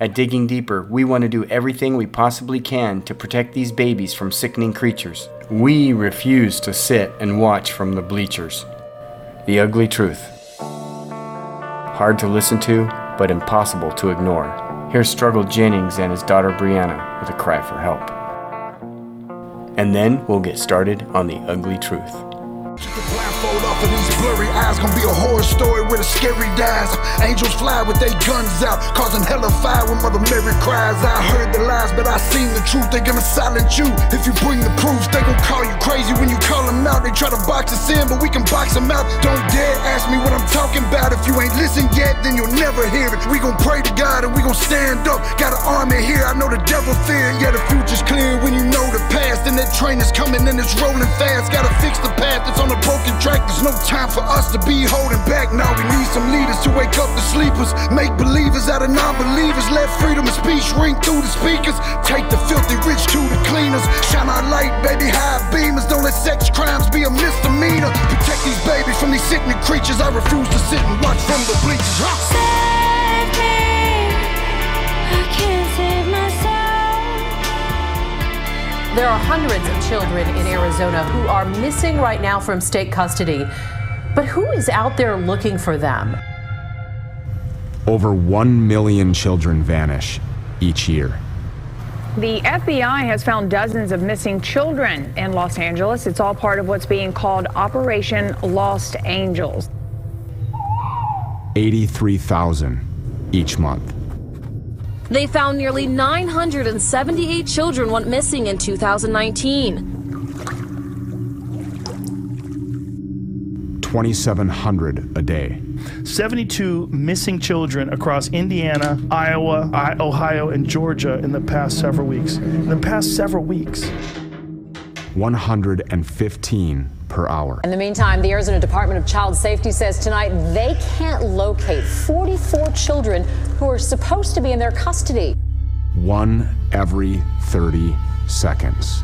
At Digging Deeper, we want to do everything we possibly can to protect these babies from sickening creatures. We refuse to sit and watch from the bleachers. The ugly truth. Hard to listen to, but impossible to ignore. Here's Struggle Jennings and his daughter Brianna with a cry for help. And then we'll get started on the ugly truth. Blurry eyes. Gonna be a horror story with a scary dies. Angels fly with their guns out, causing hell of fire when Mother Mary cries. I heard the lies, but I seen the truth. They gonna silence you if you bring the proofs. They gon' call you crazy when you call them out. They try to box us in, but we can box them out. Don't dare ask me what I'm talking about. If you ain't listened yet, then you'll never hear it. We gon' pray to God and we gon' stand up. Got an army here, I know the devil fear. Yeah, the future's clear when you know the past. And that train is coming and it's rolling fast. Gotta fix the path that's on the broken track. There's no time for us to be holding back. Now we need some leaders to wake up the sleepers. Make believers out of non believers. Let freedom of speech ring through the speakers. Take the filthy rich to the cleaners. Shine our light, baby, high beamers. Don't let sex crimes be a misdemeanor. Protect these babies from these sickening creatures. I refuse to sit and watch from the bleachers. Huh? Save me. I can't save myself. There are hundreds of children in Arizona who are missing right now from state custody. But who is out there looking for them? Over 1 million children vanish each year. The FBI has found dozens of missing children in Los Angeles. It's all part of what's being called Operation Lost Angels. 83,000 each month. They found nearly 978 children went missing in 2019. 2,700 a day. 72 missing children across Indiana, Iowa, I- Ohio, and Georgia in the past several weeks. In the past several weeks. 115 per hour. In the meantime, the Arizona Department of Child Safety says tonight they can't locate 44 children who are supposed to be in their custody. One every 30 seconds.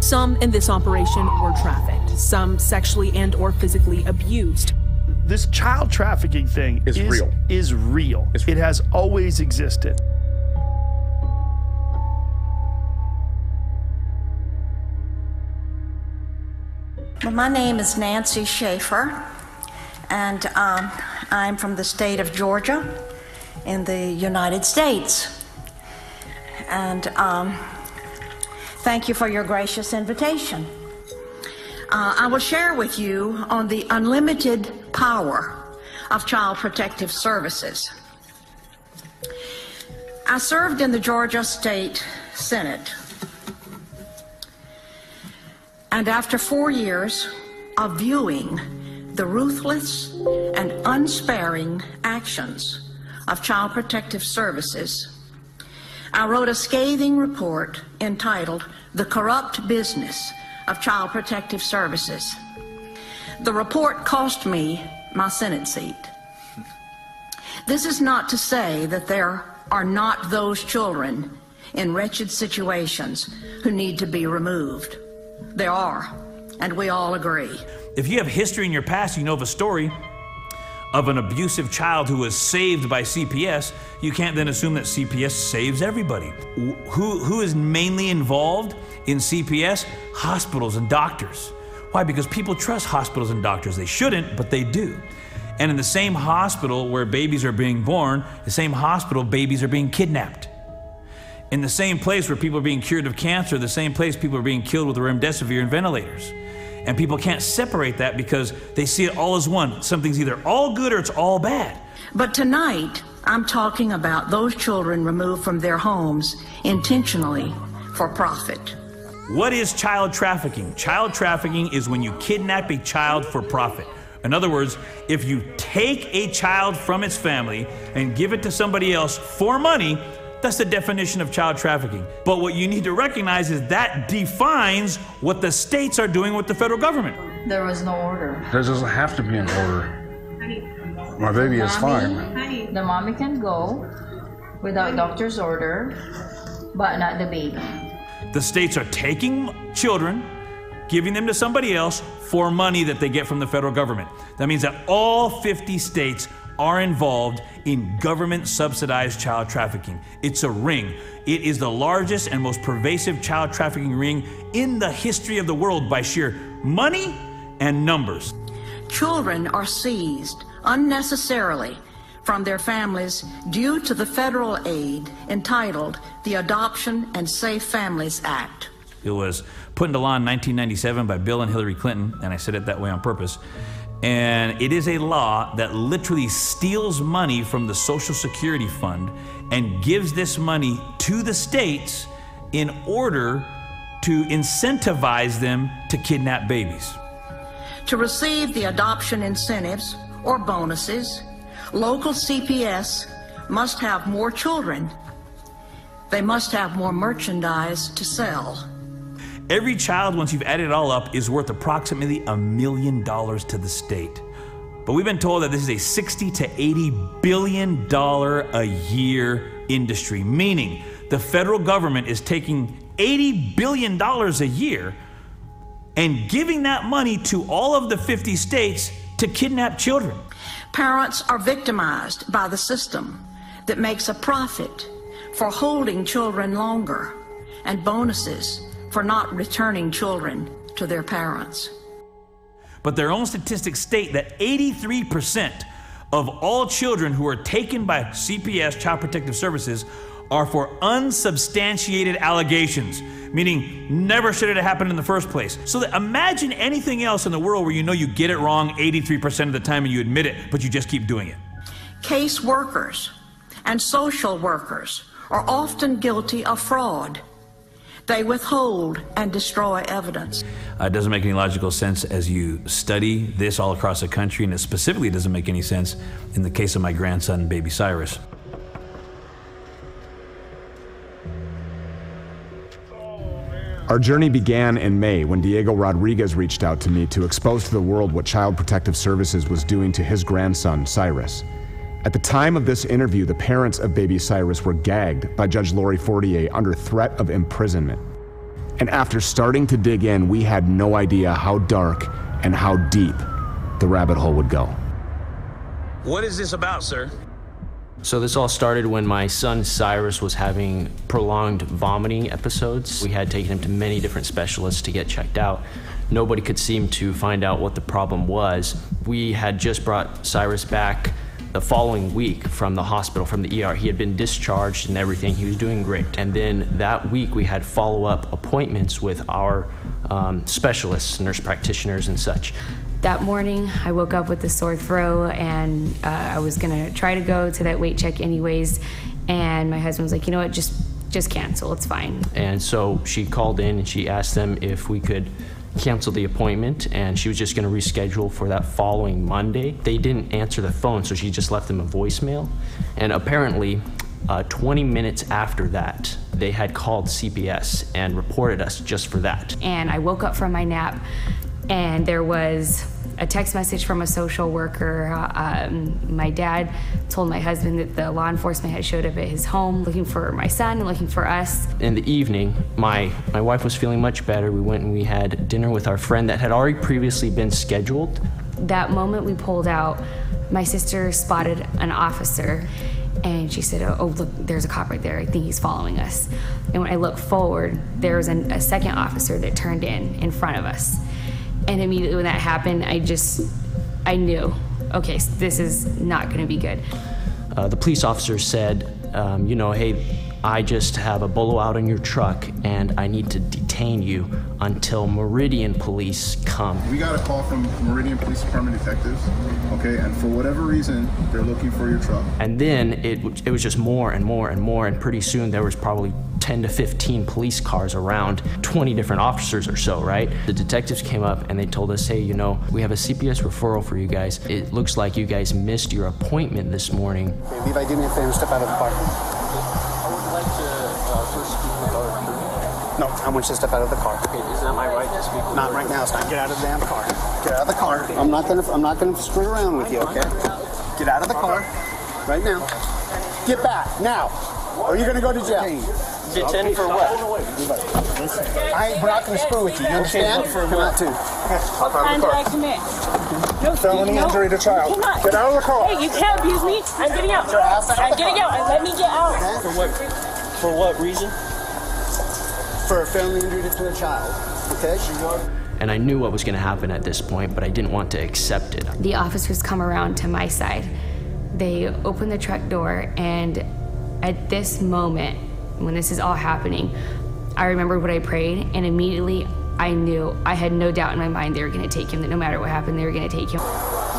Some in this operation were trafficked, some sexually and or physically abused. This child trafficking thing Is real. Is real. It has always existed. Well, my name is Nancy Schaefer, and um, I'm from the state of Georgia in the United States. And um, thank you for your gracious invitation. Uh, I will share with you on the unlimited power of Child Protective Services. I served in the Georgia State Senate. And after four years of viewing the ruthless and unsparing actions of Child Protective Services, I wrote a scathing report entitled The Corrupt Business of Child Protective Services. The report cost me my Senate seat. This is not to say that there are not those children in wretched situations who need to be removed. There are, and we all agree. If you have history in your past, you know of a story of an abusive child who was saved by CPS, you can't then assume that CPS saves everybody. Who, who is mainly involved in CPS? Hospitals and doctors. Why? Because people trust hospitals and doctors. They shouldn't, but they do. And in the same hospital where babies are being born, the same hospital, babies are being kidnapped. In the same place where people are being cured of cancer, the same place people are being killed with remdesivir and ventilators. And people can't separate that because they see it all as one. Something's either all good or it's all bad. But tonight, I'm talking about those children removed from their homes intentionally for profit. What is child trafficking? Child trafficking is when you kidnap a child for profit. In other words, if you take a child from its family and give it to somebody else for money, that's the definition of child trafficking. But what you need to recognize is that defines what the states are doing with the federal government. There was no order. There doesn't have to be an order. My baby is fine. The mommy can go without doctor's order, but not the baby. The states are taking children, giving them to somebody else for money that they get from the federal government. That means that all 50 states are involved in government subsidized child trafficking. It's a ring. It is the largest and most pervasive child trafficking ring in the history of the world by sheer money and numbers. Children are seized unnecessarily from their families due to the federal aid entitled the Adoption and Safe Families Act. It was put into law in 1997 by Bill and Hillary Clinton, and I said it that way on purpose. And it is a law that literally steals money from the Social Security Fund and gives this money to the states in order to incentivize them to kidnap babies. To receive the adoption incentives or bonuses, local CPS must have more children. They must have more merchandise to sell. Every child, once you've added it all up, is worth approximately a million dollars to the state. But we've been told that this is a 60 to 80 billion dollar a year industry, meaning the federal government is taking 80 billion dollars a year and giving that money to all of the 50 states to kidnap children. Parents are victimized by the system that makes a profit for holding children longer and bonuses for not returning children to their parents. But their own statistics state that 83% of all children who are taken by CPS, Child Protective Services, are for unsubstantiated allegations, meaning never should it have happened in the first place. So that imagine anything else in the world where you know you get it wrong 83% of the time and you admit it, but you just keep doing it. Case workers and social workers are often guilty of fraud. They withhold and destroy evidence. Uh, it doesn't make any logical sense as you study this all across the country, and it specifically doesn't make any sense in the case of my grandson, baby Cyrus. Our journey began in May when Diego Rodriguez reached out to me to expose to the world what Child Protective Services was doing to his grandson, Cyrus. At the time of this interview, the parents of baby Cyrus were gagged by Judge Lori Fortier under threat of imprisonment. And after starting to dig in, we had no idea how dark and how deep the rabbit hole would go. What is this about, sir? So this all started when my son Cyrus was having prolonged vomiting episodes. We had taken him to many different specialists to get checked out. Nobody could seem to find out what the problem was. We had just brought Cyrus back the following week from the hospital, from the ER. He had been discharged and everything. He was doing great. And then that week, we had follow up appointments with our um, specialists, nurse practitioners, and such. That morning, I woke up with a sore throat, and uh, I was gonna try to go to that weight check anyways. And my husband was like, "You know what? Just just cancel. It's fine." And so she called in and she asked them if we could cancel the appointment and she was just going to reschedule for that following Monday. They didn't answer the phone, so she just left them a voicemail. And apparently, uh, 20 minutes after that, they had called CPS and reported us just for that. And I woke up from my nap, and there was a text message from a social worker. Um, my dad told my husband that the law enforcement had showed up at his home looking for my son and looking for us. In the evening, my, my wife was feeling much better. We went and we had dinner with our friend that had already previously been scheduled. That moment we pulled out, my sister spotted an officer and she said, Oh, look, there's a cop right there. I think he's following us. And when I looked forward, there was an, a second officer that turned in in front of us. And immediately when that happened, I just, I knew, okay, this is not going to be good. Uh, the police officer said, um, you know, hey, I just have a bolo out in your truck and I need to detain you until Meridian Police come. We got a call from Meridian Police Department detectives, okay, and for whatever reason, they're looking for your truck. And then it, it was just more and more and more, and pretty soon there was probably 10 to 15 police cars around, 20 different officers or so, right? The detectives came up and they told us, hey, you know, we have a CPS referral for you guys. It looks like you guys missed your appointment this morning. Okay, Levi, do me a favor, step out of the car. No, I want you to step out of the car. Okay, is that my right to speak Not right now. It's not. Get out of the damn car. Get out of the car. I'm not gonna. I'm not gonna screw around with you. Okay? Get out of the car, right now. Get back now, or you're gonna go to jail. Detain for what? I ain't. We're not gonna screw with you. You understand? for Come what? out too. Hop out of the car. commit? No, Felony no, injury to child. you cannot. Get out of the car. Hey, you can't abuse me. I'm getting out. Get your ass out of I'm the getting car. out. Let me get out. For what? For what reason? For a felony injury to a child. Okay? And I knew what was going to happen at this point, but I didn't want to accept it. The officers come around to my side. They open the truck door, and at this moment, when this is all happening, I remembered what I prayed, and immediately I knew, I had no doubt in my mind they were going to take him, that no matter what happened, they were going to take him.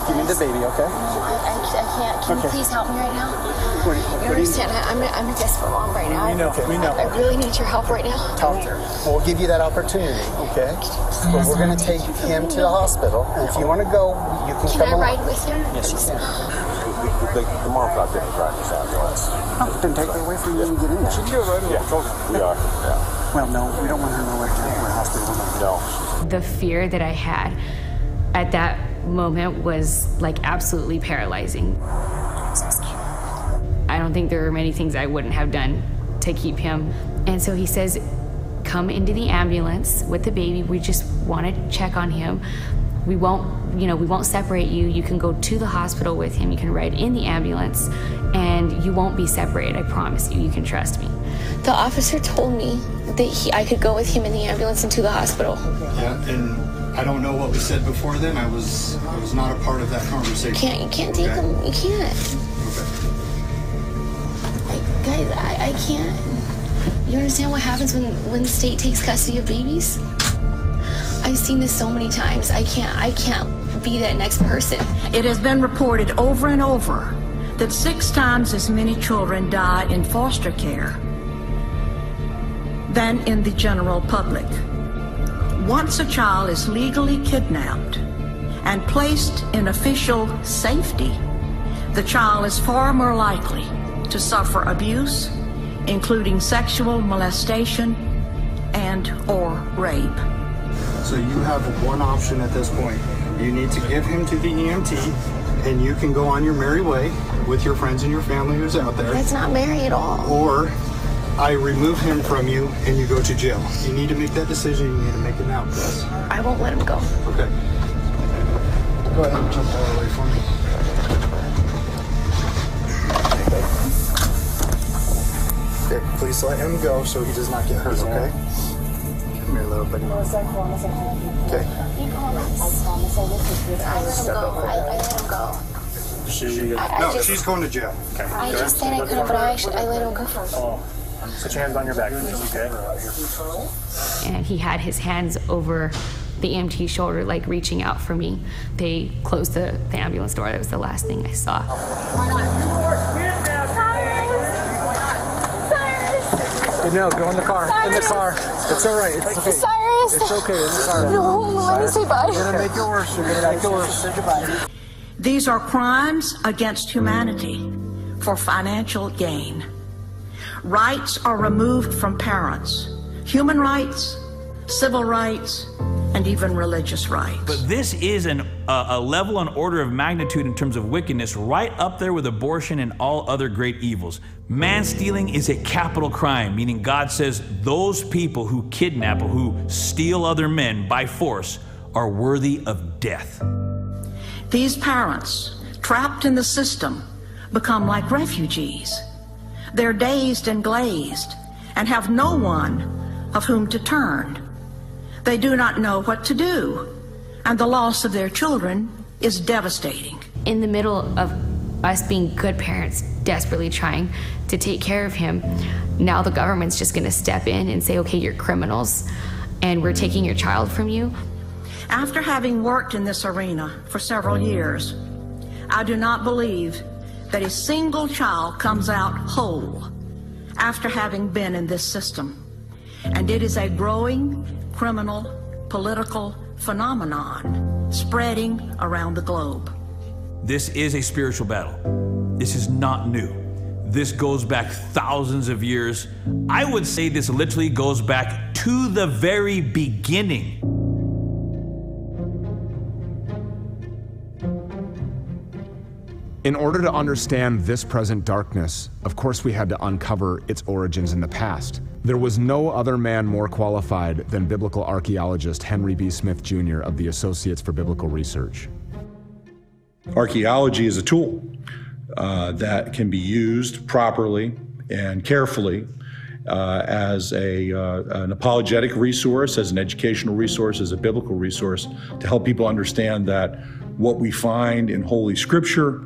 Give me the baby, okay? I, I can't. Can Okay. you please help me right now? What do you- You what do you- understand? I, I'm, a, I'm a desperate mom right now. We know, we know. I, I really need your help right now. Talk to her. We'll give you that opportunity, okay? But we're gonna take him to the hospital, and if you wanna go, you can Can come I along. ride with him? Yes, you can. The, the mom's not there to drive this ambulance. Oh, then take her away from you and get in there. She can go right Yeah, we are. Yeah. Well, no, we don't want her nowhere near a hospital. No. The fear that I had at that moment was like absolutely paralyzing. I don't think there are many things I wouldn't have done to keep him. And so he says, Come into the ambulance with the baby. We just want to check on him. We won't, you know, we won't separate you. You can go to the hospital with him. You can ride in the ambulance and you won't be separated. I promise you. You can trust me. The officer told me that he, I could go with him in the ambulance into the hospital. Yeah, and I don't know what was said before then. I was I was not a part of that conversation. You can't. You can't take Okay? him. You can't. Like, guys, I, I can't. You understand what happens when when the state takes custody of babies? I've seen this so many times. I can't. I can't be that next person. It has been reported over and over that six times as many children die in foster care than in the general public. Once a child is legally kidnapped and placed in official safety, the child is far more likely to suffer abuse, including sexual molestation and or rape. So you have one option at this point. You need to give him to the EMT, and you can go on your merry way with your friends and your family who's out there. That's not merry at all. Or I remove him from you and you go to jail. You need to make that decision. You need to make it now, Chris. I won't let him go. Okay. Go ahead and jump all the way for me. Okay, please let him go so he does not get hurt, okay? Come here, little buddy. Okay. I let him go. I, I let him go. She, I- I no, just- she's going to jail. Okay. I just said I couldn't, but I actually I let him go. Oh, Put your hands on your back, please, okay? and he had his hands over the EMT's shoulder, like reaching out for me. They closed the, the ambulance door. That was the last thing I saw. No, go in the car. In the car. It's all right. It's okay. Cyrus! It's okay. In the car. No, let me say bye. You're gonna make it worse. You're gonna make it worse. Say goodbye. These are crimes against humanity for financial gain. Rights are removed from parents human rights, civil rights, and even religious rights. But this is an, a, a level and order of magnitude in terms of wickedness right up there with abortion and all other great evils. Man stealing is a capital crime, meaning God says those people who kidnap or who steal other men by force are worthy of death. These parents, trapped in the system, become like refugees. They're dazed and glazed and have no one of whom to turn. They do not know what to do, and the loss of their children is devastating. In the middle of us being good parents, desperately trying to take care of him, now the government's just going to step in and say, okay, you're criminals, and we're taking your child from you. After having worked in this arena for several years, I do not believe that a single child comes out whole after having been in this system. And it is a growing criminal political phenomenon spreading around the globe. This is a spiritual battle. This is not new. This goes back thousands of years. I would say this literally goes back to the very beginning. In order to understand this present darkness, of course we had to uncover its origins in the past. There was no other man more qualified than biblical archaeologist Henry B. Smith Jr. of the Associates for Biblical Research. Archaeology is a tool uh, that can be used properly and carefully uh, as a, uh, an apologetic resource, as an educational resource, as a biblical resource to help people understand that what we find in Holy Scripture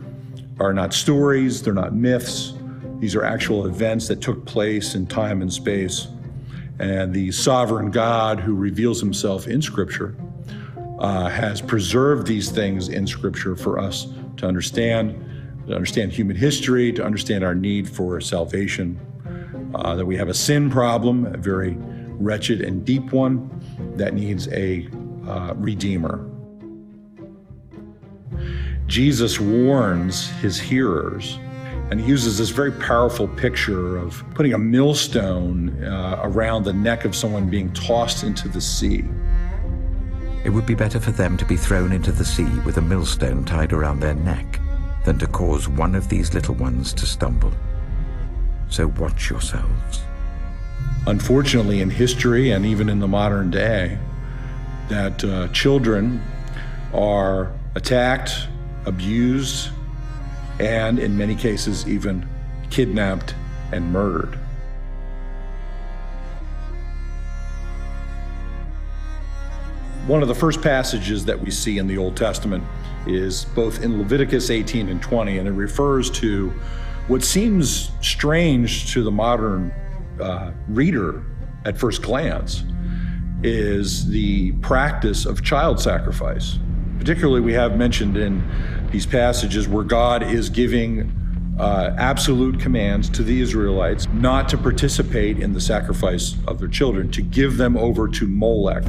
are not stories, they're not myths. These are actual events that took place in time and space. And the sovereign God who reveals himself in Scripture uh, has preserved these things in Scripture for us to understand, to understand human history, to understand our need for salvation, uh, that we have a sin problem, a very wretched and deep one, that needs a uh, redeemer. Jesus warns his hearers, and he uses this very powerful picture of putting a millstone uh, around the neck of someone being tossed into the sea. It would be better for them to be thrown into the sea with a millstone tied around their neck than to cause one of these little ones to stumble. So watch yourselves. Unfortunately, in history and even in the modern day, that uh, children are attacked, abused, and in many cases, even kidnapped and murdered. One of the first passages that we see in the Old Testament is both in Leviticus 18 and 20, and it refers to what seems strange to the modern uh, reader at first glance is the practice of child sacrifice. Particularly, we have mentioned in these passages where God is giving uh, absolute commands to the Israelites not to participate in the sacrifice of their children, to give them over to Molech.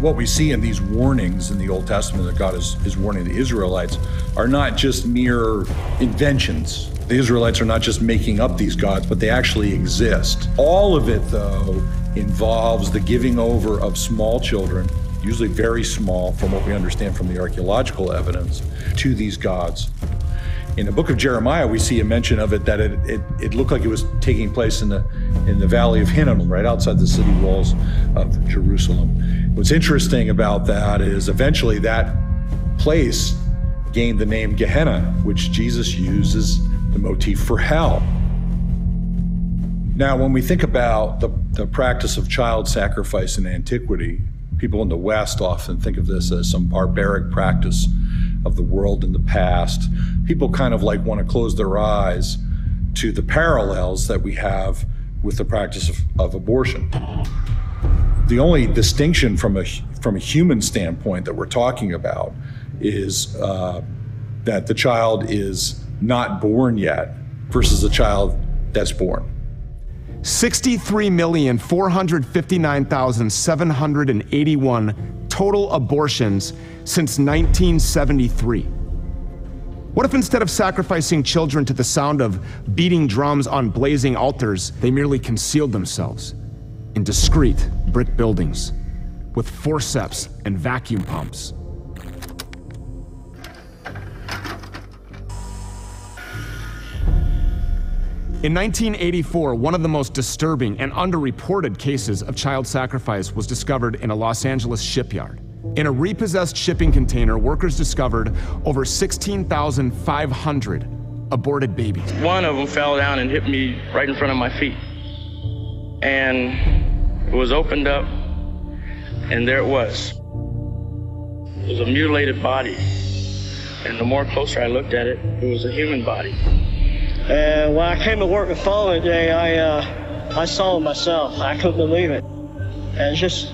What we see in these warnings in the Old Testament that God is, is warning the Israelites are not just mere inventions. The Israelites are not just making up these gods, but they actually exist. All of it, though, involves the giving over of small children usually very small from what we understand from the archaeological evidence, to these gods. In the book of Jeremiah, we see a mention of it that it, it, it, looked like it was taking place in the, in the valley of Hinnom, right outside the city walls of Jerusalem. What's interesting about that is eventually that place gained the name Gehenna, which Jesus uses the motif for hell. Now, when we think about the, the practice of child sacrifice in antiquity, people in the West often think of this as some barbaric practice of the world in the past. People kind of like want to close their eyes to the parallels that we have with the practice of, of abortion. The only distinction from a from a human standpoint that we're talking about is uh, that the child is not born yet versus the child that's born. 63,459,781 total abortions since 1973. What if instead of sacrificing children to the sound of beating drums on blazing altars, they merely concealed themselves in discreet brick buildings with forceps and vacuum pumps? In 1984, one of the most disturbing and underreported cases of child sacrifice was discovered in a Los Angeles shipyard. In a repossessed shipping container, workers discovered over 16,500 aborted babies. One of them fell down and hit me right in front of my feet. And it was opened up, and there it was. It was a mutilated body. And the more closer I looked at it, it was a human body. And when I came to work the following day, I uh, I saw it myself. I couldn't believe it. And just,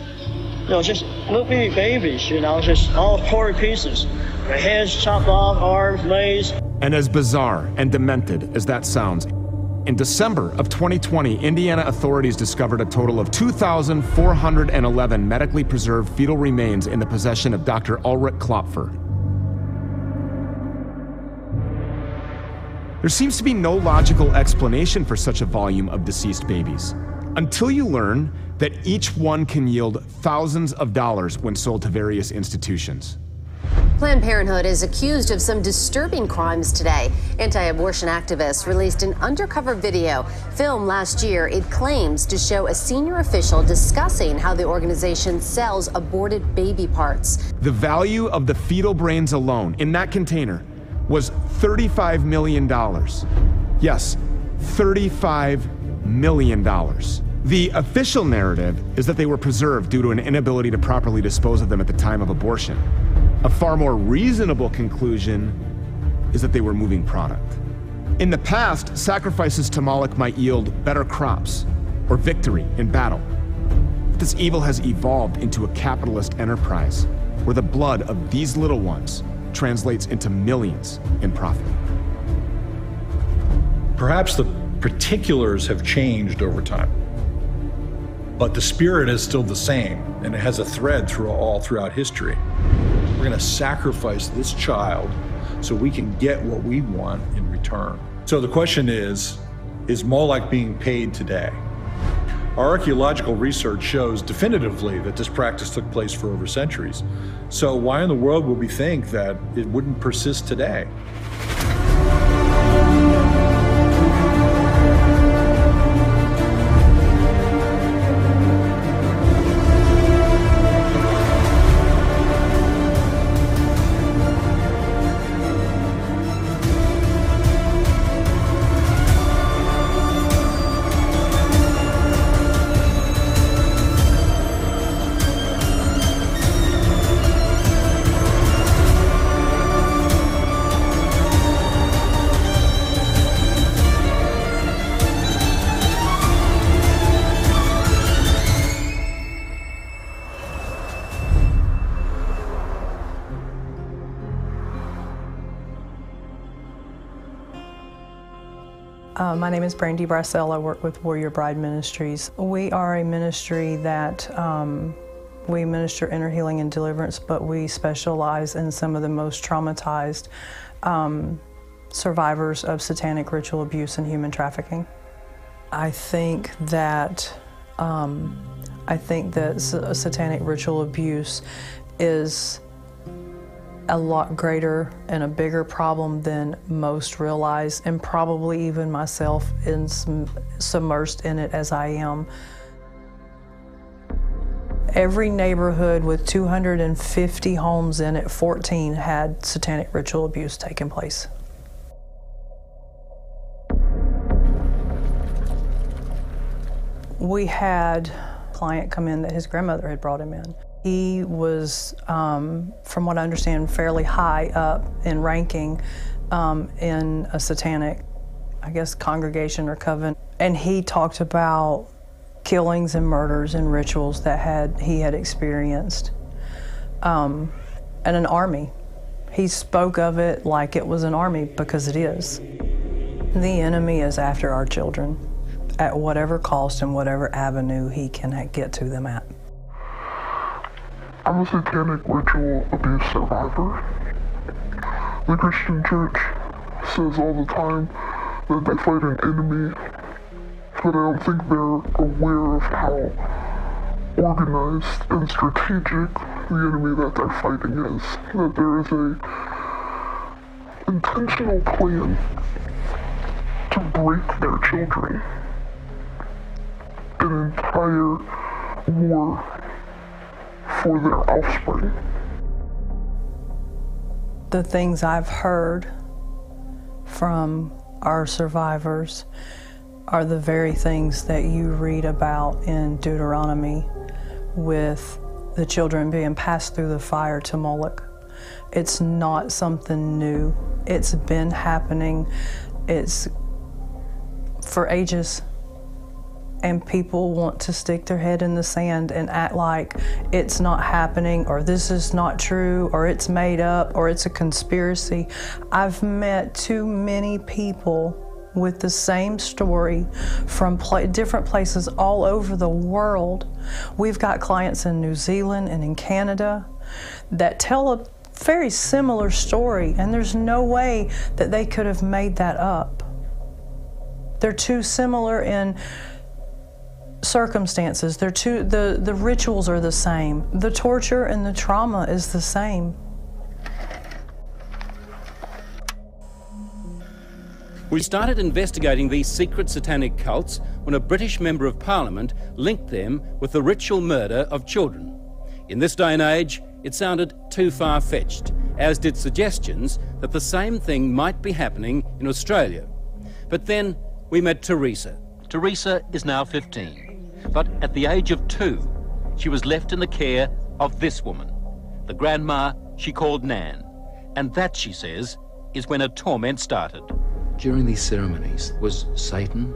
you know, just little bitty babies, you know, just all torn pieces. Their heads chopped off, arms, legs. And as bizarre and demented as that sounds, in December of 2020, Indiana authorities discovered a total of 2,411 medically preserved fetal remains in the possession of Dr. Ulrich Klopfer. There seems to be no logical explanation for such a volume of deceased babies, until you learn that each one can yield thousands of dollars when sold to various institutions. Planned Parenthood is accused of some disturbing crimes today. Anti abortion activists released an undercover video filmed last year. It claims to show a senior official discussing how the organization sells aborted baby parts. The value of the fetal brains alone in that container was $35 million. Yes, $35 million. The official narrative is that they were preserved due to an inability to properly dispose of them at the time of abortion. A far more reasonable conclusion is that they were moving product. In the past, sacrifices to Moloch might yield better crops or victory in battle. But this evil has evolved into a capitalist enterprise where the blood of these little ones translates into millions in profit. Perhaps the particulars have changed over time, but the spirit is still the same, and it has a thread through all throughout history. We're going to sacrifice this child so we can get what we want in return. So the question is Is Moloch being paid today? Our archaeological research shows definitively that this practice took place for over centuries. So, why in the world would we think that it wouldn't persist today? Uh, my name is Brandy Bracell. I work with Warrior Bride Ministries. We are a ministry that um, we minister inner healing and deliverance, but we specialize in some of the most traumatized um, survivors of satanic ritual abuse and human trafficking. I think that um, I think that satanic ritual abuse is a lot greater and a bigger problem than most realize, and probably even myself in submersed in it as I am. Every neighborhood with 250 homes in it, 14 had satanic ritual abuse taking place. We had a client come in that his grandmother had brought him in. He was, um, from what I understand, fairly high up in ranking um, in a satanic, I guess, congregation or coven. And he talked about killings and murders and rituals that had he had experienced, um, and an army. He spoke of it like it was an army because it is. The enemy is after our children at whatever cost and whatever avenue he can get to them at. I'm a satanic ritual abuse survivor. The Christian church says all the time that they fight an enemy, but I don't think they're aware of how organized and strategic the enemy that they're fighting is. That there is a intentional plan to break their children. An entire war for their offspring. The things I've heard from our survivors are the very things that you read about in Deuteronomy with the children being passed through the fire to Moloch. It's not something new. It's been happening. It's for ages and people want to stick their head in the sand and act like it's not happening or this is not true or it's made up or it's a conspiracy. I've met too many people with the same story from pl different places all over the world. We've got clients in New Zealand and in Canada that tell a very similar story, and there's no way that they could have made that up. They're too similar in circumstances. They're two, the, the rituals are the same. The torture and the trauma is the same. We started investigating these secret satanic cults when a British Member of Parliament linked them with the ritual murder of children. In this day and age, it sounded too far fetched, as did suggestions that the same thing might be happening in Australia. But then we met Teresa. Teresa is now 15 but at the age of two, she was left in the care of this woman, the grandma she called Nan. And that, she says, is when her torment started. During these ceremonies, was Satan,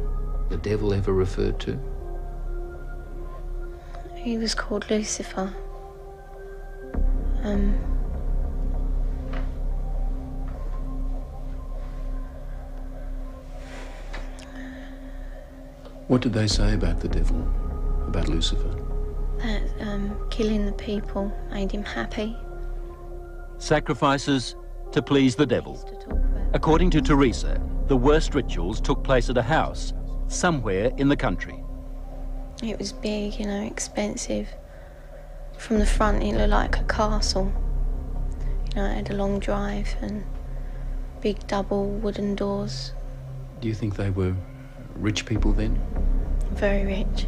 the devil, ever referred to? He was called Lucifer. Um, What did they say about the devil, about Lucifer? that um, killing the people made him happy. Sacrifices to please the devil. According to Teresa, the worst rituals took place at a house somewhere in the country. It was big, you know, expensive. From the front, it looked like a castle. You know, it had a long drive and big double wooden doors. Do you think they were rich people then? Very rich.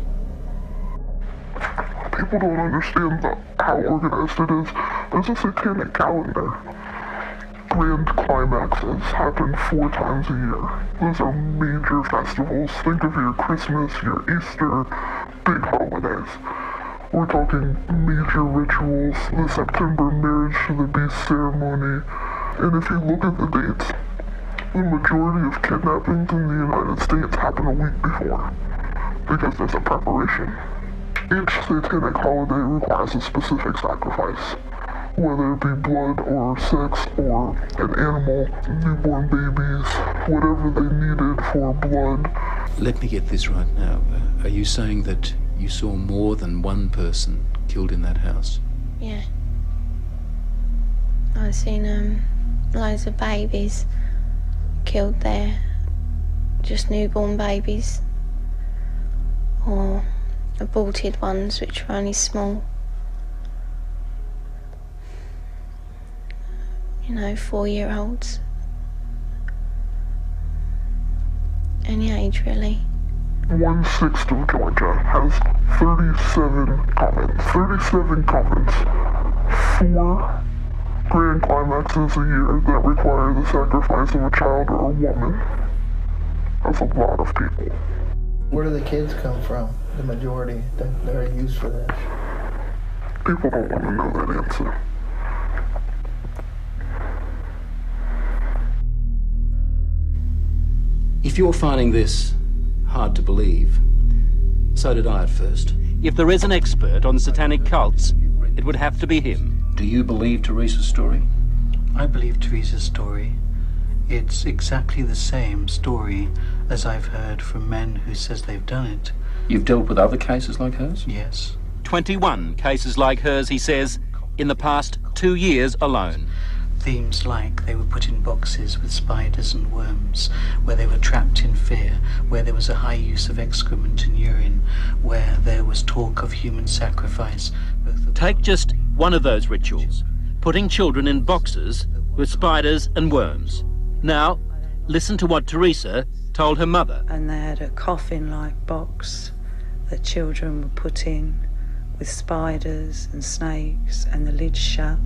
People don't understand the, how organized it is. There's a satanic calendar. Grand climaxes happen four times a year. Those are major festivals. Think of your Christmas, your Easter, big holidays. We're talking major rituals, the September marriage to the beast ceremony. And if you look at the dates, the majority of kidnappings in the United States happen a week before because there's a preparation. Each satanic holiday requires a specific sacrifice, whether it be blood or sex or an animal, newborn babies, whatever they needed for blood. Let me get this right now. Uh, Are you saying that you saw more than one person killed in that house? Yeah. I've seen um, loads of babies killed there. Just newborn babies. Or aborted ones, which were only small. You know, four year olds. Any age, really. One sixth of Georgia has 37 comments. 37 comments. Four grand climaxes a year that require the sacrifice of a child or a woman. That's a lot of people. Where do the kids come from? The majority that, that are used for this. People don't want to know that answer. If you're finding this hard to believe, so did I at first. If there is an expert on satanic cults, it would have to be him. Do you believe Teresa's story? I believe Teresa's story. It's exactly the same story as I've heard from men who says they've done it. You've dealt with other cases like hers? Yes. 21 cases like hers, he says, in the past two years alone. Themes like they were put in boxes with spiders and worms, where they were trapped in fear, where there was a high use of excrement and urine, where there was talk of human sacrifice. Take just one of those rituals, putting children in boxes with spiders and worms. Now, listen to what Teresa told her mother. And they had a coffin like box that children were put in with spiders and snakes and the lid shut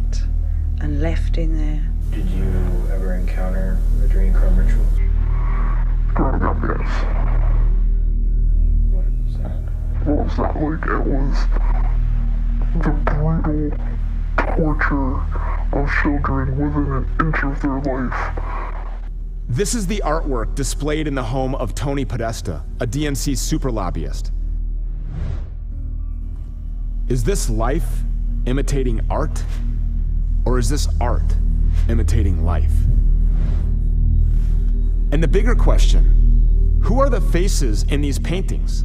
and left in there. Did you ever encounter adrenochrome rituals? Growing up, yes. What was that? What was that like? It was the brutal torture of children within an inch of their life. This is the artwork displayed in the home of Tony Podesta, a DNC super lobbyist. Is this life imitating art? Or is this art imitating life? And the bigger question who are the faces in these paintings?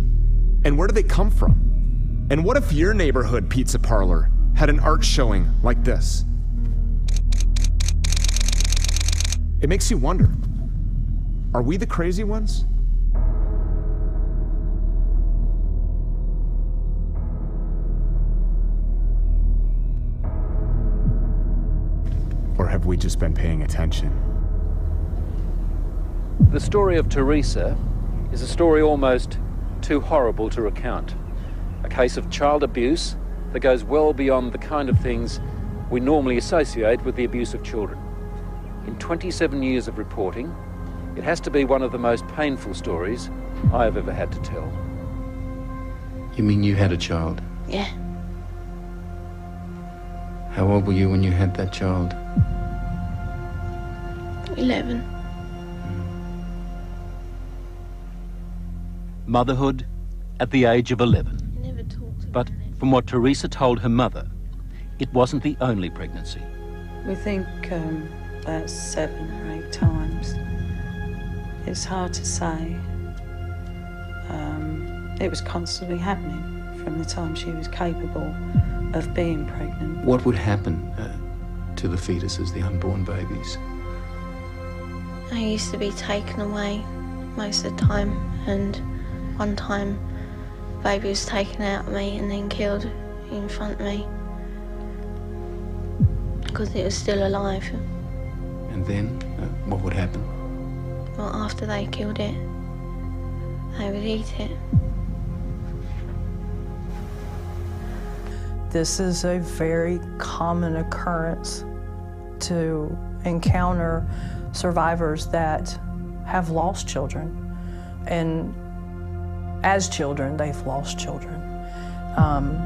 And where do they come from? And what if your neighborhood pizza parlor had an art showing like this? It makes you wonder are we the crazy ones? Have we just been paying attention? The story of Teresa is a story almost too horrible to recount. A case of child abuse that goes well beyond the kind of things we normally associate with the abuse of children. In 27 years of reporting, it has to be one of the most painful stories I have ever had to tell. You mean you had a child? Yeah. How old were you when you had that child? 11. Motherhood at the age of 11. But from what Teresa told her mother, it wasn't the only pregnancy. We think um, about seven or eight times. It's hard to say. Um, it was constantly happening from the time she was capable of being pregnant. What would happen uh, to the fetuses, the unborn babies? I used to be taken away most of the time, and one time, baby was taken out of me and then killed in front of me because it was still alive. And then, uh, what would happen? Well, after they killed it, they would eat it. This is a very common occurrence to encounter survivors that have lost children. And as children, they've lost children. Um,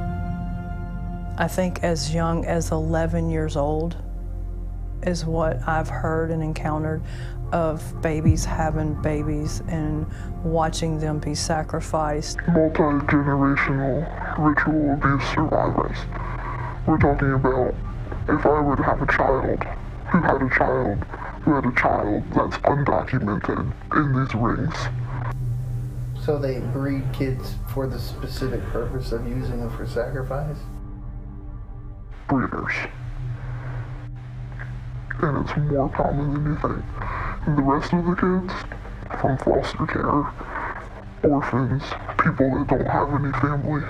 I think as young as 11 years old is what I've heard and encountered of babies having babies and watching them be sacrificed. Multi-generational ritual abuse survivors. We're talking about if I would have a child who had a child who had a child that's undocumented in these rings. So they breed kids for the specific purpose of using them for sacrifice? breeders. And it's more common than you think. And the rest of the kids, from foster care, orphans, people that don't have any family.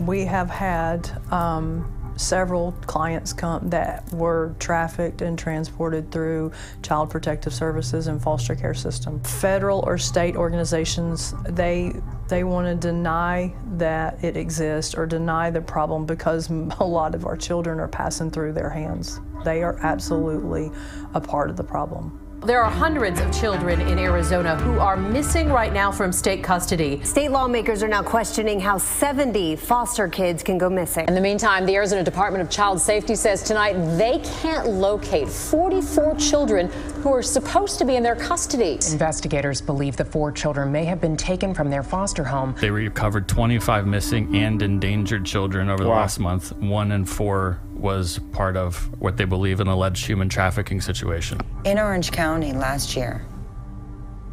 We have had um, several clients come that were trafficked and transported through Child Protective Services and foster care system. Federal or state organizations, they they want to deny that it exists or deny the problem because a lot of our children are passing through their hands. They are absolutely a part of the problem. There are hundreds of children in Arizona who are missing right now from state custody. State lawmakers are now questioning how 70 foster kids can go missing. In the meantime, the Arizona Department of Child Safety says tonight they can't locate 44 children who are supposed to be in their custody. Investigators believe the four children may have been taken from their foster home. They recovered 25 missing and endangered children over the Wow. last month. One in four was part of what they believe an alleged human trafficking situation. In Orange County last year,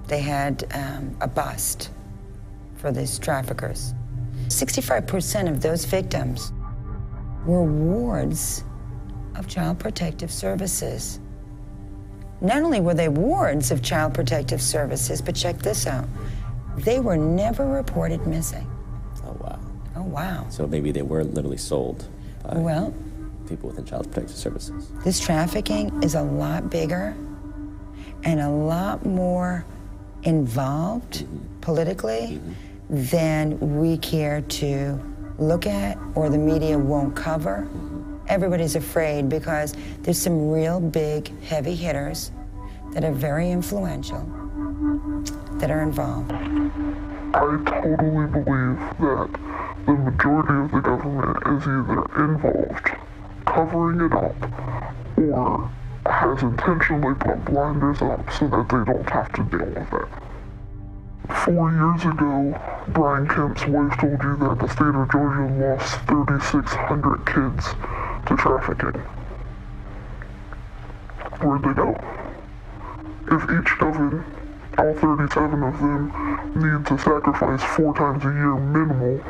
they had um, a bust for these traffickers. 65% of those victims were wards of Child Protective Services. Not only were they wards of Child Protective Services, but check this out they were never reported missing. Oh, wow. Oh, wow. So maybe they were literally sold by Well, people within Child Protective Services. This trafficking is a lot bigger and a lot more involved mm-hmm. politically mm-hmm. than we care to look at or the media won't cover. Mm-hmm. Everybody's afraid because there's some real big heavy hitters that are very influential that are involved. I totally believe that the majority of the government is either involved, covering it up, or has intentionally put blinders up so that they don't have to deal with it. Four years ago, Brian Kemp's wife told you that the state of Georgia lost 3,600 kids to trafficking. Where'd they go? If each dozen, all 37 of them, need to sacrifice four times a year minimal,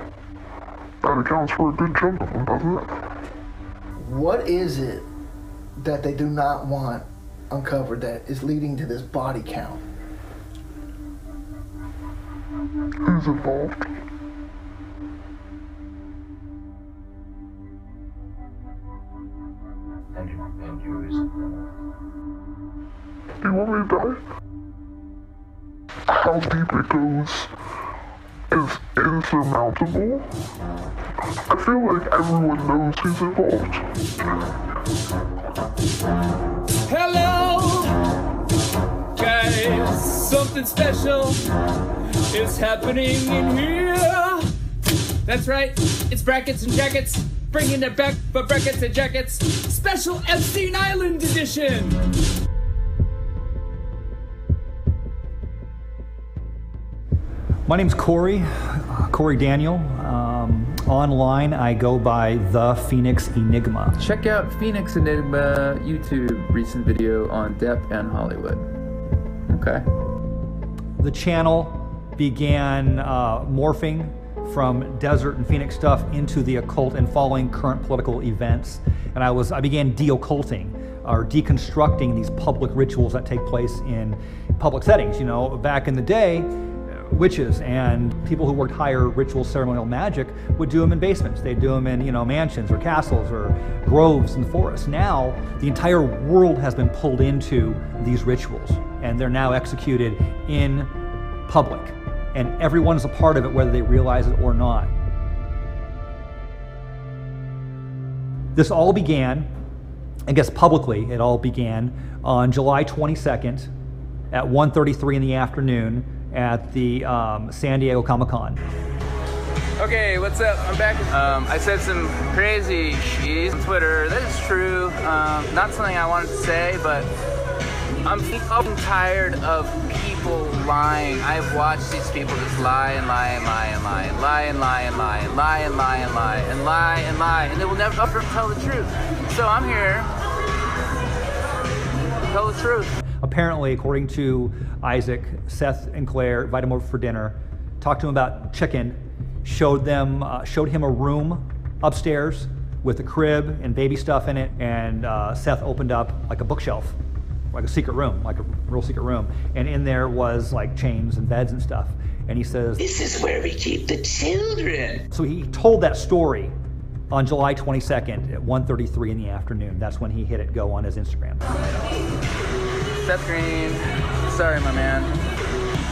that accounts for a good chunk of them, doesn't it? What is it that they do not want uncovered that is leading to this body count? Who's involved? Do you want me to die? how deep it goes is insurmountable. I feel like everyone knows who's involved. Hello, guys. Something special is happening in here. That's right. It's brackets and jackets. Bringing it back for brackets and jackets. Special Epstein Island edition. My name's Corey, Corey Daniel. Uh, Online, I go by The Phoenix Enigma. Check out Phoenix Enigma YouTube recent video on Depp and Hollywood. Okay. The channel began uh, morphing from desert and Phoenix stuff into the occult and following current political events. And I was I began de-occulting or deconstructing these public rituals that take place in public settings. You know, back in the day, witches and people who worked higher ritual ceremonial magic would do them in basements. They'd do them in, you know, mansions or castles or groves in the forest. Now, the entire world has been pulled into these rituals and they're now executed in public. And everyone is a part of it whether they realize it or not. This all began, I guess publicly, it all began on July 22nd at 1.33 in the afternoon at the um, San Diego Comic Con. Okay, what's up? I'm back. Um, I said some crazy shit on Twitter. That is true. Um, not something I wanted to say, but I'm fucking tired of people lying. I've watched these people just lie and lie and lie and lie and lie and lie and lie and lie and lie and lie and lie and lie, and they will never ever tell the truth. So I'm here tell the truth. Apparently, according to Isaac, Seth and Claire invited him over for dinner, talked to him about chicken, showed them, uh, showed him a room upstairs with a crib and baby stuff in it, and uh, Seth opened up like a bookshelf, like a secret room, like a real secret room, and in there was like chains and beds and stuff. And he says, This is where we keep the children. So he told that story on July 22nd at 1:33 in the afternoon. That's when he hit it go on his Instagram. Seth Green, sorry, my man.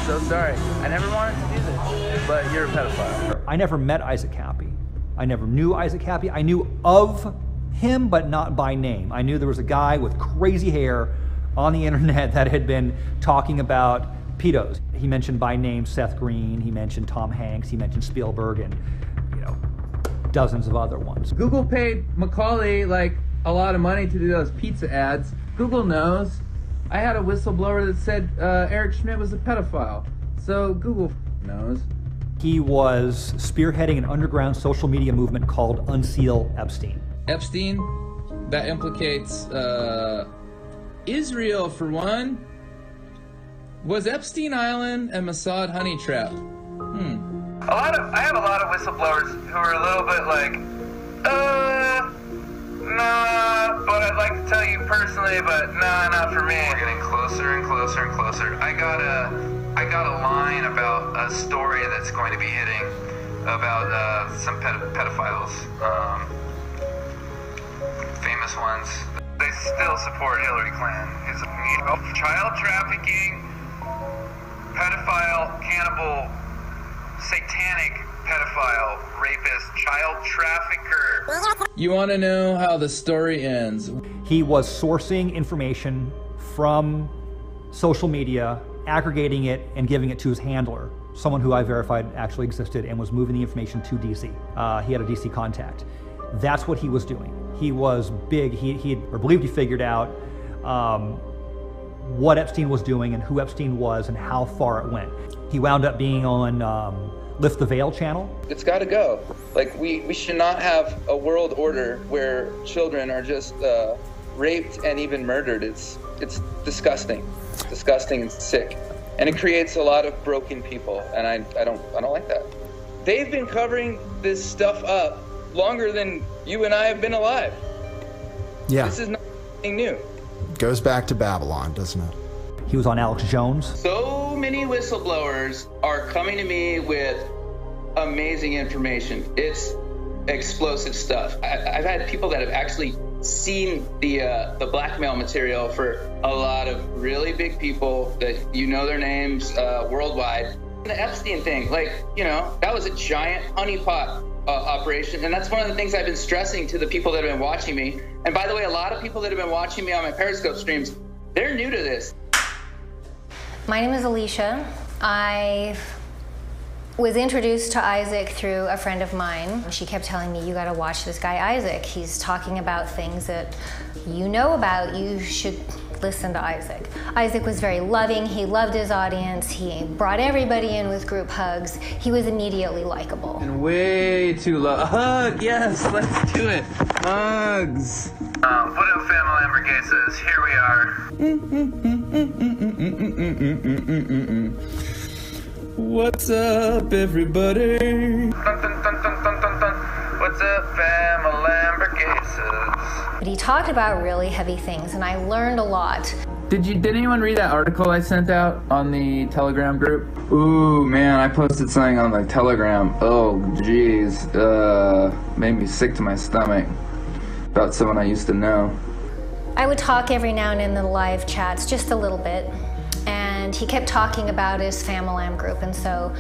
So sorry. I never wanted to do this, but you're a pedophile. I never met Isaac Kappy. I never knew Isaac Kappy. I knew of him, but not by name. I knew there was a guy with crazy hair on the internet that had been talking about pedos. He mentioned by name Seth Green. He mentioned Tom Hanks. He mentioned Spielberg, and you know, dozens of other ones. Google paid Macaulay like a lot of money to do those pizza ads. Google knows. I had a whistleblower that said uh, Eric Schmidt was a pedophile. So Google knows. He was spearheading an underground social media movement called Unseal Epstein. Epstein, that implicates uh, Israel for one. Was Epstein Island a Mossad honey trap? Hmm. A lot of I have a lot of whistleblowers who are a little bit like, uh, nah. But I'd like to tell you personally, but nah, not for me. We're getting closer and closer and closer. I got a, I got a line about a story that's going to be hitting about uh, some ped- pedophiles, um, famous ones. They still support Hillary Clinton. Is you know, child trafficking, pedophile, cannibal, satanic pedophile, rapist, child trafficker. You want to know how the story ends? He was sourcing information from social media, aggregating it, and giving it to his handler, someone who I verified actually existed and was moving the information to DC. Uh, he had a DC contact. That's what he was doing. He was big. He, he or believed he figured out um, what Epstein was doing and who Epstein was and how far it went. He wound up being on um, Lift the Veil channel. It's got to go. Like we, we should not have a world order where children are just uh, raped and even murdered. It's it's disgusting, it's disgusting and sick, and it creates a lot of broken people. And I, I don't I don't like that. They've been covering this stuff up longer than you and I have been alive. Yeah. This is nothing new. Goes back to Babylon, doesn't it? He was on Alex Jones. So many whistleblowers are coming to me with amazing information. It's explosive stuff. I, I've had people that have actually seen the uh, the blackmail material for a lot of really big people that you know their names uh, worldwide. The Epstein thing, like you know, that was a giant honeypot uh, operation, and that's one of the things I've been stressing to the people that have been watching me. And by the way, a lot of people that have been watching me on my Periscope streams, they're new to this. My name is Alicia. I was introduced to Isaac through a friend of mine. She kept telling me, You gotta watch this guy, Isaac. He's talking about things that you know about. You should listen to Isaac. Isaac was very loving. He loved his audience. He brought everybody in with group hugs. He was immediately likable. And way too low. A hug, yes, let's do it. Hugs. Um, what up, family Lamborghinis? Here we are. What's up, everybody? Dun, dun, dun, dun, dun, dun, dun. What's up, family Lamborghinis? But he talked about really heavy things, and I learned a lot. Did you? Did anyone read that article I sent out on the Telegram group? Ooh, man, I posted something on the Telegram. Oh, jeez, uh, made me sick to my stomach about someone I used to know. I would talk every now and then in the live chats, just a little bit. And he kept talking about his Famalam group. And so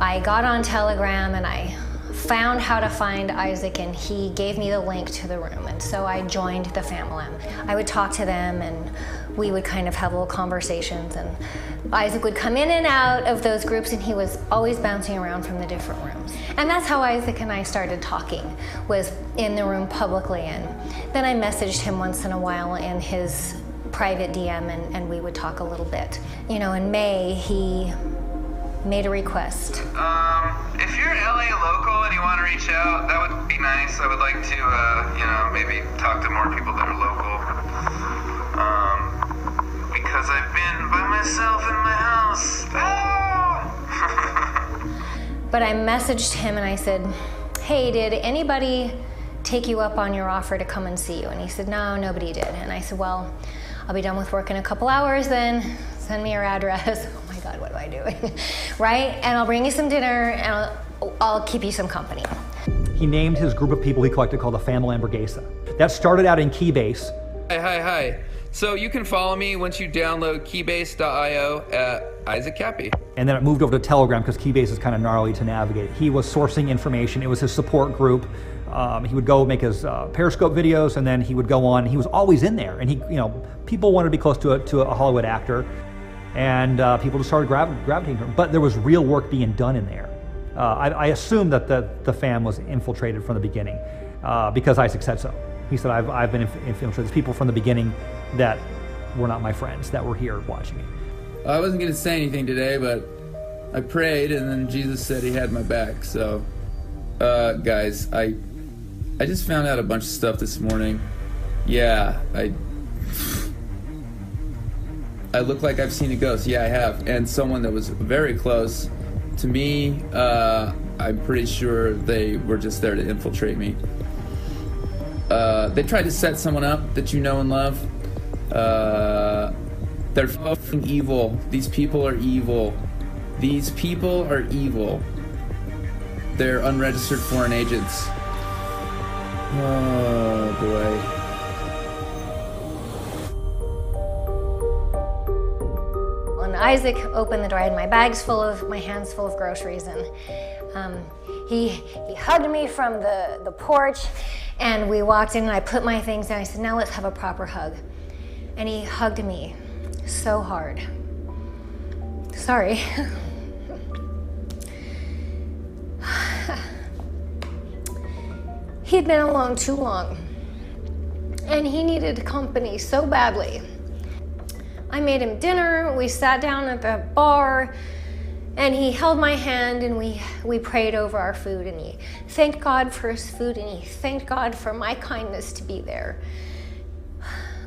I got on Telegram and I found how to find Isaac and he gave me the link to the room. And so I joined the Famalam. I would talk to them and we would kind of have little conversations and Isaac would come in and out of those groups and he was always bouncing around from the different rooms. And that's how Isaac and I started talking, was in the room publicly. And then I messaged him once in a while in his private DM and, and we would talk a little bit. You know, in May, he made a request. Um, if you're LA local and you want to reach out, that would be nice. I would like to, uh, you know, maybe talk to more people that are local. Um, because I've been by myself in my house. But I messaged him and I said, Hey, did anybody take you up on your offer to come and see you? And he said, No, nobody did. And I said, Well, I'll be done with work in a couple hours then. Send me your address. Oh my God, what am I doing? right? And I'll bring you some dinner and I'll, I'll keep you some company. He named his group of people he collected called the Family Lamborghesa. That started out in Keybase. Hi, hi, hi. So you can follow me once you download keybase.io at Isaac Kappy. And then it moved over to Telegram because Keybase is kind of gnarly to navigate. He was sourcing information. It was his support group. Um, he would go make his uh, Periscope videos, and then he would go on. He was always in there, and he, you know, people wanted to be close to a, to a Hollywood actor, and uh, people just started grav- gravitating to him. But there was real work being done in there. Uh, I, I assume that the, the fam was infiltrated from the beginning uh, because Isaac said so. He said, I've, I've been inf- infiltrated. There's people from the beginning that were not my friends that were here watching me. I wasn't going to say anything today, but I prayed, and then Jesus said he had my back. So, uh, guys, I I just found out a bunch of stuff this morning. Yeah, I I look like I've seen a ghost. Yeah, I have, and someone that was very close to me. Uh, I'm pretty sure they were just there to infiltrate me. Uh, they tried to set someone up that you know and love. Uh, they're fucking evil. These people are evil. These people are evil. They're unregistered foreign agents. Oh boy. When Isaac opened the door, I had my bags full of, my hands full of groceries, and um, he, he hugged me from the, the porch, and we walked in, and I put my things down. I said, now let's have a proper hug. And he hugged me so hard. Sorry. He'd been alone too long, and he needed company so badly. I made him dinner, we sat down at the bar, and he held my hand and we, we prayed over our food and he thanked God for his food and he thanked God for my kindness to be there.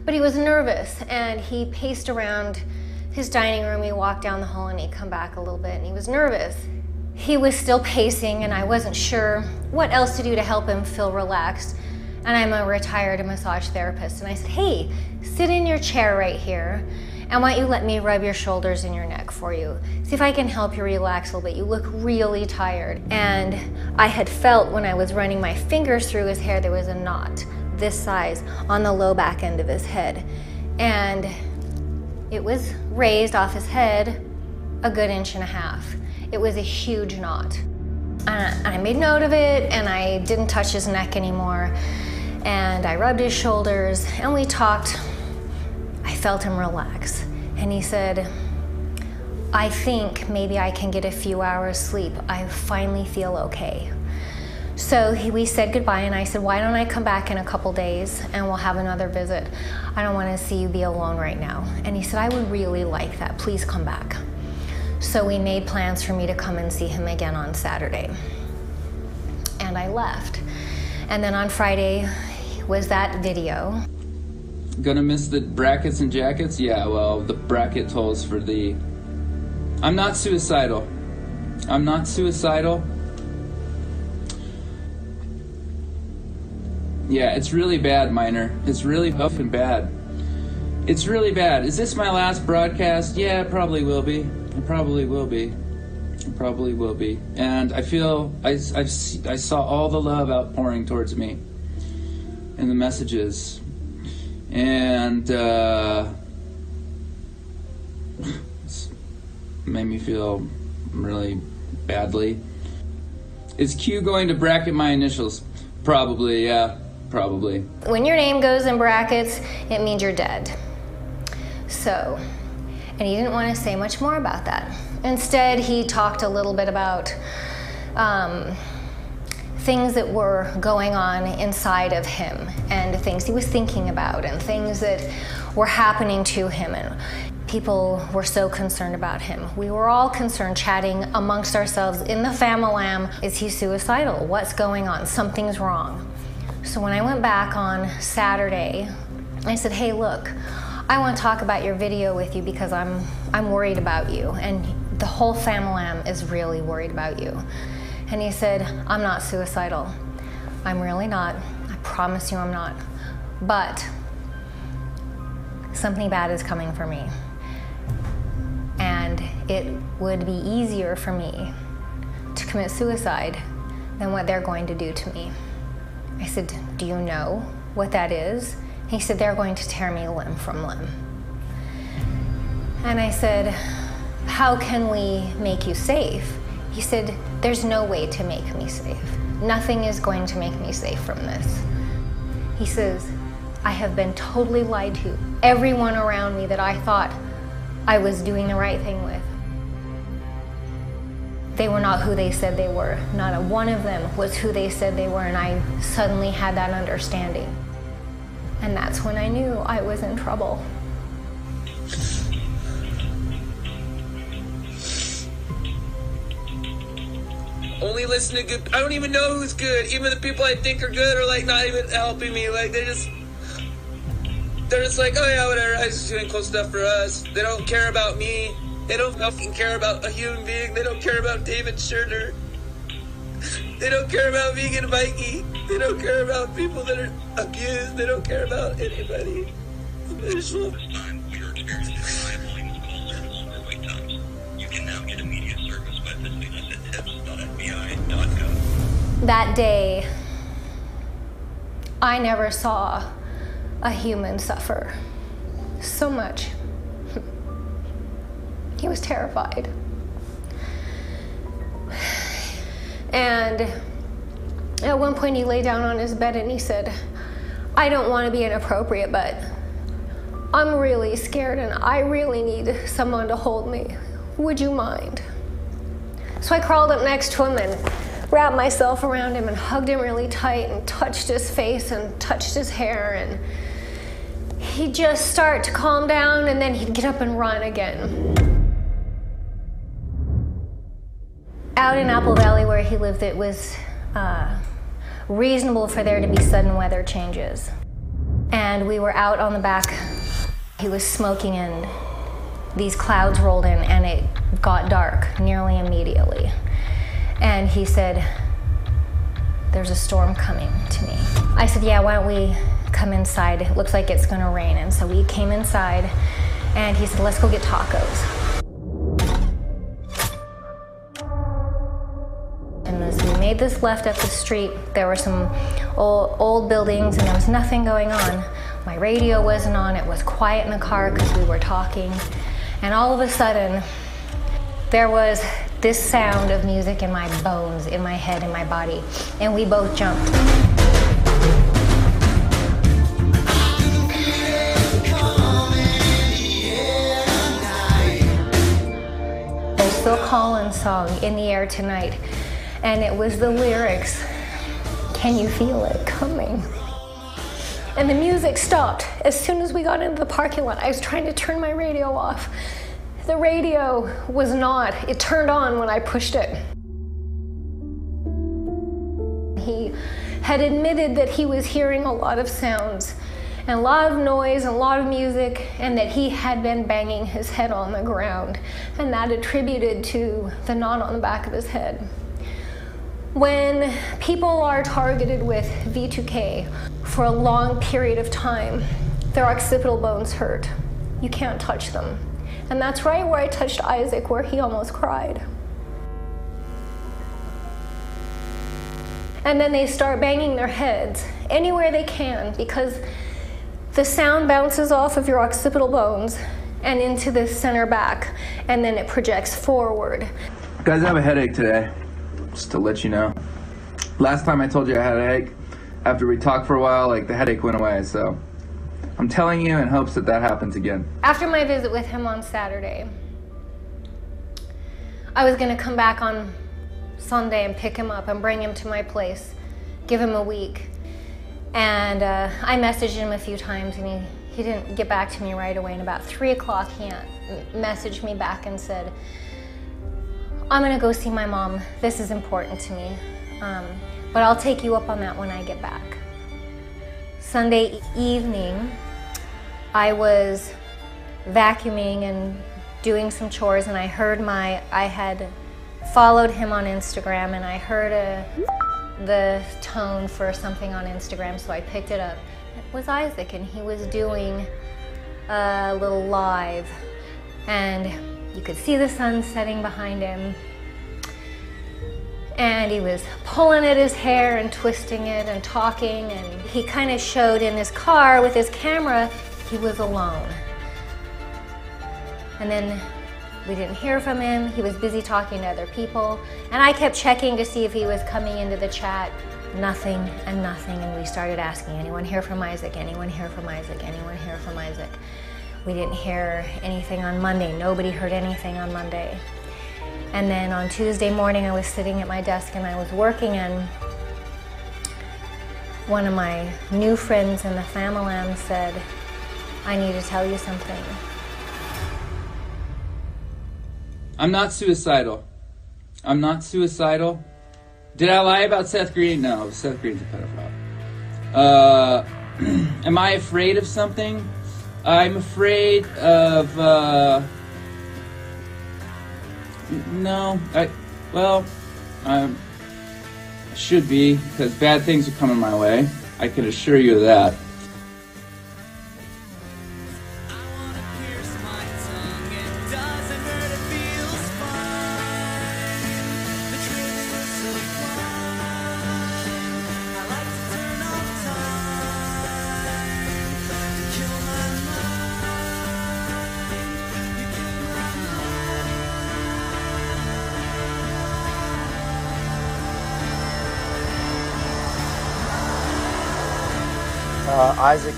But he was nervous and he paced around his dining room. He walked down the hall and he'd come back a little bit and he was nervous. He was still pacing and I wasn't sure what else to do to help him feel relaxed. And I'm a retired massage therapist and I said, hey, sit in your chair right here and why don't you let me rub your shoulders and your neck for you? See if I can help you relax a little bit. You look really tired. And I had felt when I was running my fingers through his hair, there was a knot this size on the low back end of his head. And it was raised off his head a good inch and a half. It was a huge knot. And I made note of it and I didn't touch his neck anymore. And I rubbed his shoulders and we talked. I felt him relax. And he said, I think maybe I can get a few hours sleep. I finally feel okay. So he, we said goodbye, and I said, Why don't I come back in a couple days and we'll have another visit? I don't want to see you be alone right now. And he said, I would really like that. Please come back. So we made plans for me to come and see him again on Saturday. And I left. And then on Friday was that video. Gonna miss the brackets and jackets? Yeah, well, the bracket tolls for the. I'm not suicidal. I'm not suicidal. Yeah, it's really bad, Minor. It's really and bad. It's really bad. Is this my last broadcast? Yeah, it probably will be. It probably will be. It probably will be. And I feel I, I've, I saw all the love outpouring towards me in the messages. And uh, it's made me feel really badly. Is Q going to bracket my initials? Probably, yeah. Probably. When your name goes in brackets, it means you're dead. So, and he didn't want to say much more about that. Instead, he talked a little bit about um, things that were going on inside of him and things he was thinking about and things that were happening to him. And people were so concerned about him. We were all concerned, chatting amongst ourselves in the familam. Is he suicidal? What's going on? Something's wrong. So when I went back on Saturday, I said, "Hey, look, I want to talk about your video with you because I'm I'm worried about you and the whole family is really worried about you." And he said, "I'm not suicidal. I'm really not. I promise you I'm not. But something bad is coming for me. And it would be easier for me to commit suicide than what they're going to do to me." I said, Do you know what that is? He said, They're going to tear me limb from limb. And I said, How can we make you safe? He said, There's no way to make me safe. Nothing is going to make me safe from this. He says, I have been totally lied to. Everyone around me that I thought I was doing the right thing with they were not who they said they were. Not a one of them was who they said they were, and I suddenly had that understanding. And that's when I knew I was in trouble. Only listen to good. I don't even know who's good. Even the people I think are good are like not even helping me. Like they just, they're just like, oh yeah, whatever. I'm just doing cool stuff for us. They don't care about me. They don't fucking care about a human being. They don't care about David Scherner. They don't care about vegan Mikey. They don't care about people that are abused. They don't care about anybody. They just want- That day, I never saw a human suffer so much. He was terrified. And at one point, he lay down on his bed and he said, I don't want to be inappropriate, but I'm really scared and I really need someone to hold me. Would you mind? So I crawled up next to him and wrapped myself around him and hugged him really tight and touched his face and touched his hair and he'd just start to calm down and then he'd get up and run again. Out in Apple Valley where he lived, it was uh, reasonable for there to be sudden weather changes. And we were out on the back. He was smoking and these clouds rolled in and it got dark nearly immediately. And he said, There's a storm coming to me. I said, Yeah, why don't we come inside? It looks like it's gonna rain. And so we came inside and he said, Let's go get tacos. Made this left up the street, there were some old, old buildings and there was nothing going on. My radio wasn't on, it was quiet in the car because we were talking. And all of a sudden, there was this sound of music in my bones, in my head, in my body. And we both jumped. There's Phil Collins song, In the Air Tonight. And it was the lyrics, Can you feel it coming? And the music stopped as soon as we got into the parking lot. I was trying to turn my radio off. The radio was not, it turned on when I pushed it. He had admitted that he was hearing a lot of sounds and a lot of noise and a lot of music, and that he had been banging his head on the ground, and that attributed to the knot on the back of his head. When people are targeted with V2K for a long period of time, their occipital bones hurt. You can't touch them. And that's right where I touched Isaac, where he almost cried. And then they start banging their heads anywhere they can because the sound bounces off of your occipital bones and into the center back, and then it projects forward. Guys, I have a headache today, just to let you know. Last time I told you I had a headache, after we talked for a while, like the headache went away, so I'm telling you in hopes that that happens again. After my visit with him on Saturday, I was going to come back on Sunday and pick him up and bring him to my place, give him a week. And uh, I messaged him a few times and he, he didn't get back to me right away. And about 3 o'clock, he messaged me back and said, I'm to go see my mom. This is important to me. Um, but I'll take you up on that when I get back. Sunday evening, I was vacuuming and doing some chores and I heard my, I had followed him on Instagram and I heard a, the tone for something on Instagram, so I picked it up. It was Isaac and he was doing a little live and you could see the sun setting behind him. And he was pulling at his hair and twisting it and talking. And he kind of showed in his car with his camera he was alone. And then we didn't hear from him. He was busy talking to other people. And i kept checking to see if he was coming into the chat. Nothing and nothing. And we started asking anyone hear from isaac? Anyone hear from isaac? Anyone hear from isaac we didn't hear anything on monday nobody heard anything on monday and then on Tuesday morning, I was sitting at my desk and I was working, and one of my new friends in the family said, I need to tell you something. I'm not suicidal. I'm not suicidal. Did I lie about Seth Green? No, Seth Green's a pedophile. Uh, am I afraid of something? I'm afraid of. Uh, no, I. Well, I should be because bad things are coming my way. I can assure you of that.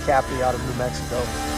Kappy out of New Mexico.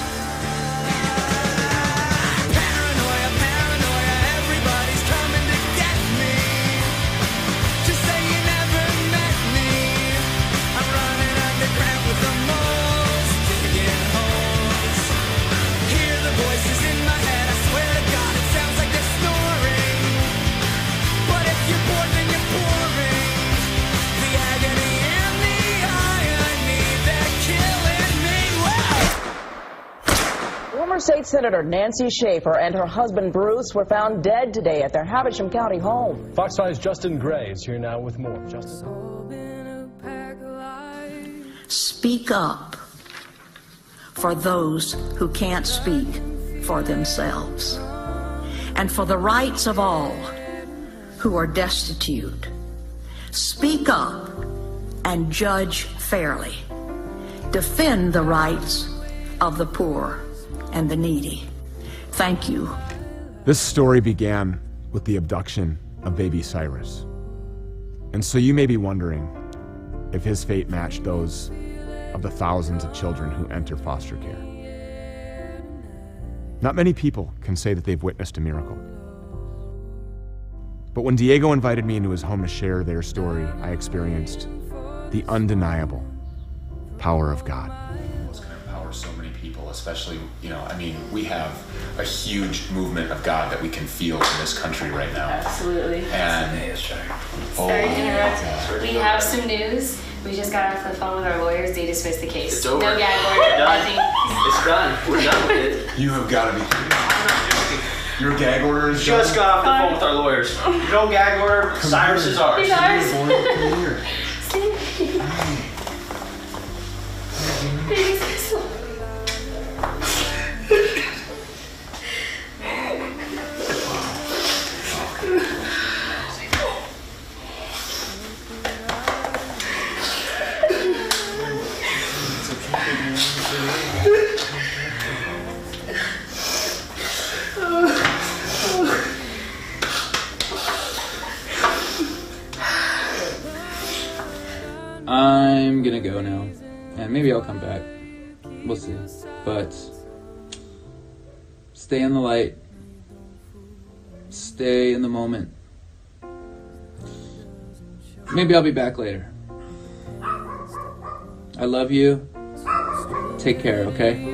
Former State Senator Nancy Schaefer and her husband Bruce were found dead today at their Habersham County home. Fox 5's Justin Gray is here now with more. Justin. Speak up for those who can't speak for themselves and for the rights of all who are destitute Speak up and judge fairly. Defend the rights of the poor and the needy. Thank you. This story began with the abduction of baby Cyrus. And so you may be wondering if his fate matched those of the thousands of children who enter foster care. Not many people can say that they've witnessed a miracle. But when Diego invited me into his home to share their story, I experienced the undeniable power of God. Especially, you know, I mean, we have a huge movement of God that we can feel in this country right now. Absolutely. And, oh, Sorry to interrupt. We have some news. We just got off the phone with our lawyers. They dismissed the case. It's over. No gag order. Done. Nothing. It's done. We're done with it. You have got to be kidding me. Your gag order is Just done? got off the phone with our lawyers. No gag order. Cyrus is ours. He's ours. Come here. I'm maybe I'll come back. We'll see. But stay in the light. Stay in the moment. Maybe I'll be back later. I love you. Take care, okay?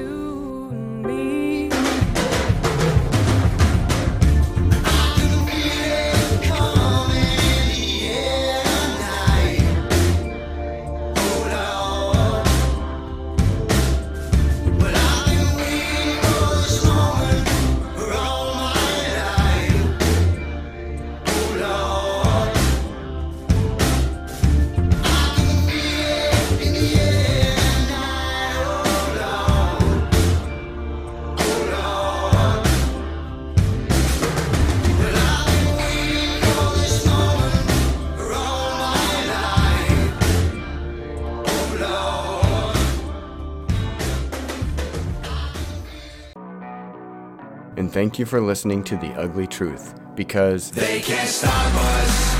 Thank you for listening to The Ugly Truth, because They can't stop us.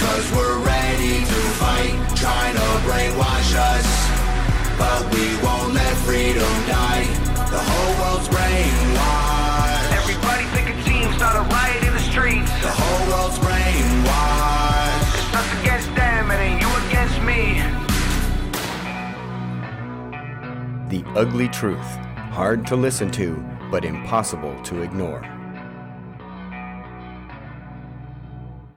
Cause we're ready to fight, trying to brainwash us. But we won't let freedom die. The whole world's brainwashed. Everybody pick a team, start a riot in the streets. The whole world's brainwashed. It's us against them, it ain't you against me. The Ugly Truth. Hard to listen to, but impossible to ignore.